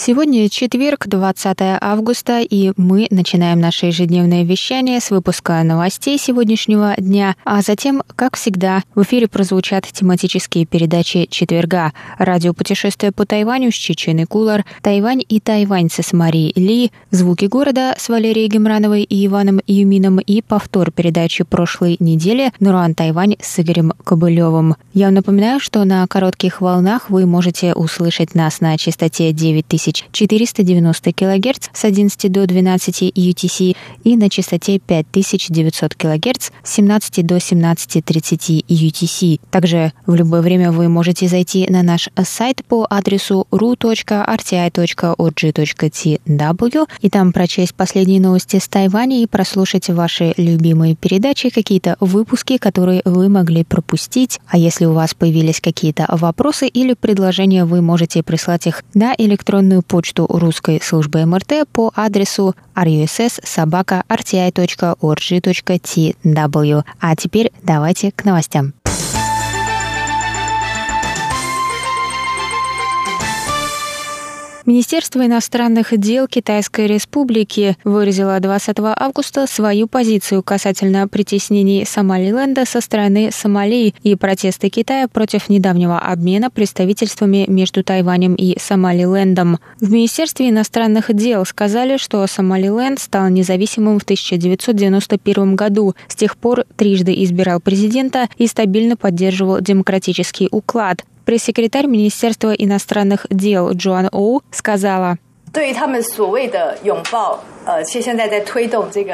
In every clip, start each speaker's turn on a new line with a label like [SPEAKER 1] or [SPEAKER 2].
[SPEAKER 1] Сегодня четверг, 20 августа, и мы начинаем наше ежедневное вещание с выпуска новостей сегодняшнего дня, а затем, как всегда, в эфире прозвучат тематические передачи четверга «Радио путешествия по Тайваню» с Чеченой Кулар, «Тайвань и тайваньцы» с Марией Ли, «Звуки города» с Валерией Гемрановой и Иваном Юмином и повтор передачи прошлой недели «Нуруан Тайвань» с Игорем Кобылевым. Я напоминаю, что на коротких волнах вы можете услышать нас на частоте 9000 490 кГц с 11 до 12 UTC и на частоте 5900 кГц с 17 до 17.30 UTC. Также в любое время вы можете зайти на наш сайт по адресу ru.rti.org.tw и там прочесть последние новости с Тайваня и прослушать ваши любимые передачи, какие-то выпуски, которые вы могли пропустить. А если у вас появились какие-то вопросы или предложения, вы можете прислать их на электронную почту русской службы МРТ по адресу russ.sobaka.rti.org.tw. А теперь давайте к новостям. Министерство иностранных дел Китайской Республики выразило 20 августа свою позицию касательно притеснений Сомалиленда со стороны Сомали и протесты Китая против недавнего обмена представительствами между Тайванем и Сомалилендом. В Министерстве иностранных дел сказали, что Сомалиленд стал независимым в 1991 году. С тех пор трижды избирал президента и стабильно поддерживал демократический уклад. Пресс-секретарь Министерства иностранных дел Джоан Оу сказала,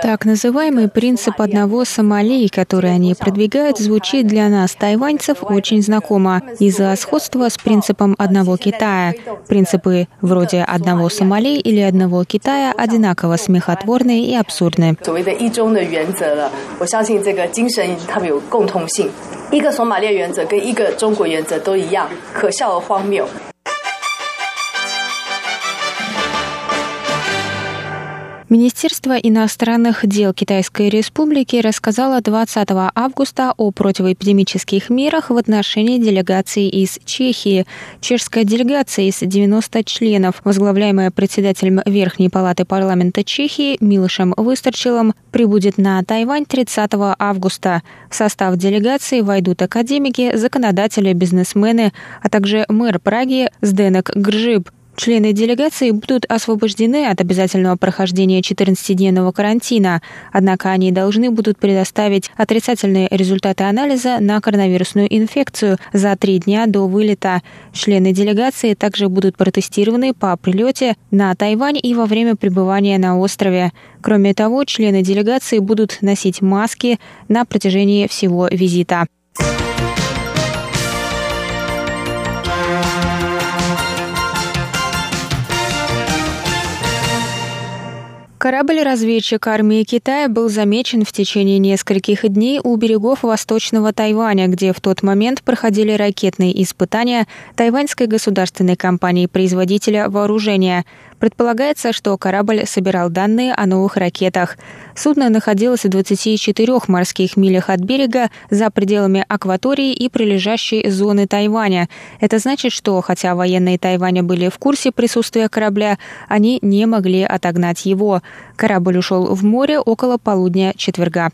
[SPEAKER 1] так называемый принцип одного Сомали, который они продвигают, звучит для нас, тайваньцев, очень знакомо из-за сходства с принципом одного Китая. Принципы вроде одного Сомали или одного Китая одинаково смехотворны и абсурдны. Министерство иностранных дел Китайской Республики рассказало 20 августа о противоэпидемических мерах в отношении делегации из Чехии. Чешская делегация из 90 членов, возглавляемая председателем Верхней палаты парламента Чехии Милошем Выстрчилом, прибудет на Тайвань 30 августа. В состав делегации войдут академики, законодатели, бизнесмены, а также мэр Праги Сденек Гржиб. Члены делегации будут освобождены от обязательного прохождения 14-дневного карантина, однако они должны будут предоставить отрицательные результаты анализа на коронавирусную инфекцию за три дня до вылета. Члены делегации также будут протестированы по прилете на Тайвань и во время пребывания на острове. Кроме того, члены делегации будут носить маски на протяжении всего визита. Корабль-разведчик армии Китая был замечен в течение нескольких дней у берегов восточного Тайваня, где в тот момент проходили ракетные испытания тайваньской государственной компании-производителя вооружения. Предполагается, что корабль собирал данные о новых ракетах. Судно находилось в 24 морских милях от берега за пределами акватории и прилежащей зоны Тайваня. Это значит, что хотя военные Тайваня были в курсе присутствия корабля, они не могли отогнать его. Корабль ушел в море около полудня четверга.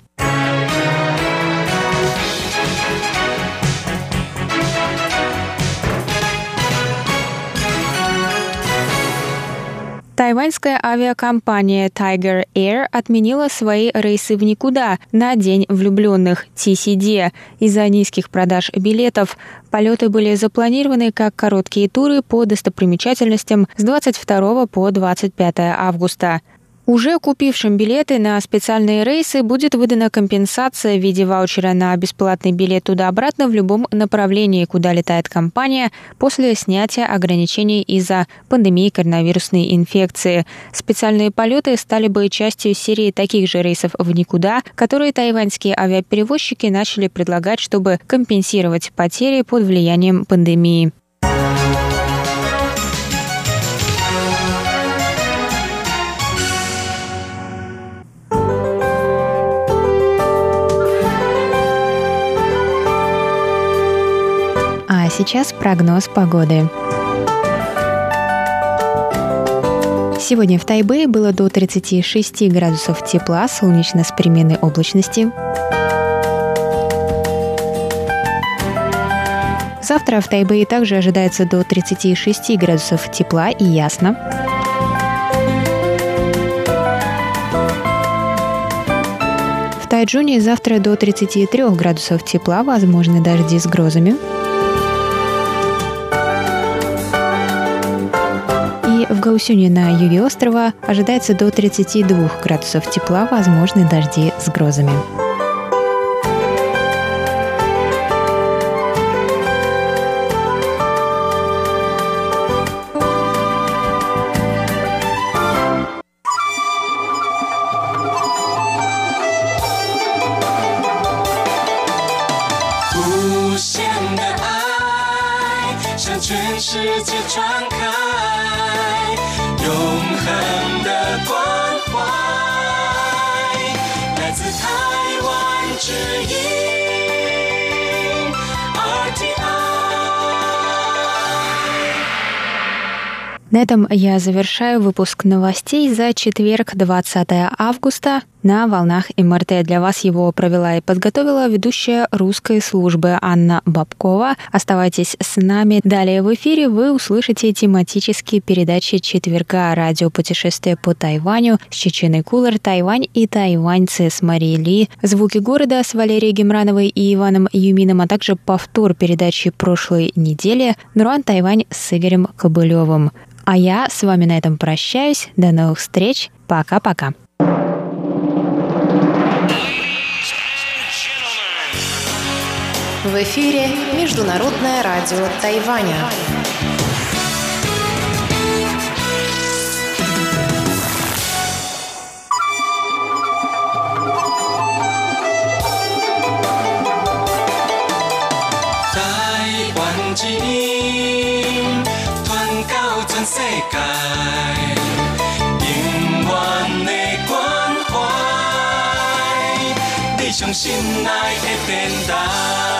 [SPEAKER 1] Тайваньская авиакомпания Tiger Air отменила свои рейсы в никуда на День влюбленных TCD из-за низких продаж билетов. Полеты были запланированы как короткие туры по достопримечательностям с 22 по 25 августа. Уже купившим билеты на специальные рейсы будет выдана компенсация в виде ваучера на бесплатный билет туда-обратно в любом направлении, куда летает компания после снятия ограничений из-за пандемии коронавирусной инфекции. Специальные полеты стали бы частью серии таких же рейсов в никуда, которые тайваньские авиаперевозчики начали предлагать, чтобы компенсировать потери под влиянием пандемии. Сейчас прогноз погоды. Сегодня в Тайбэе было до 36 градусов тепла, солнечно с переменной облачности. Завтра в Тайбэе также ожидается до 36 градусов тепла и ясно. В Тайджуне завтра до 33 градусов тепла, возможны дожди с грозами. В Гаусюне на юге острова ожидается до 32 градусов тепла, возможны дожди с грозами.
[SPEAKER 2] 世界传开，永恒的关怀，来自台湾之音。
[SPEAKER 1] На этом я завершаю выпуск новостей за четверг, 20 августа. На волнах МРТ для вас его провела и подготовила ведущая русской службы Анна Бабкова. Оставайтесь с нами. Далее в эфире вы услышите тематические передачи четверга «Радио путешествие по Тайваню» с Чеченой Кулер, Тайвань и тайваньцы с Марией Ли, «Звуки города» с Валерией Гемрановой и Иваном Юмином, а также повтор передачи прошлой недели «Нуруан Тайвань» с Игорем Кобылевым. А я с вами на этом прощаюсь. До новых встреч. Пока-пока.
[SPEAKER 2] В эфире Международное радио Тайваня. Тайвань 心内的等待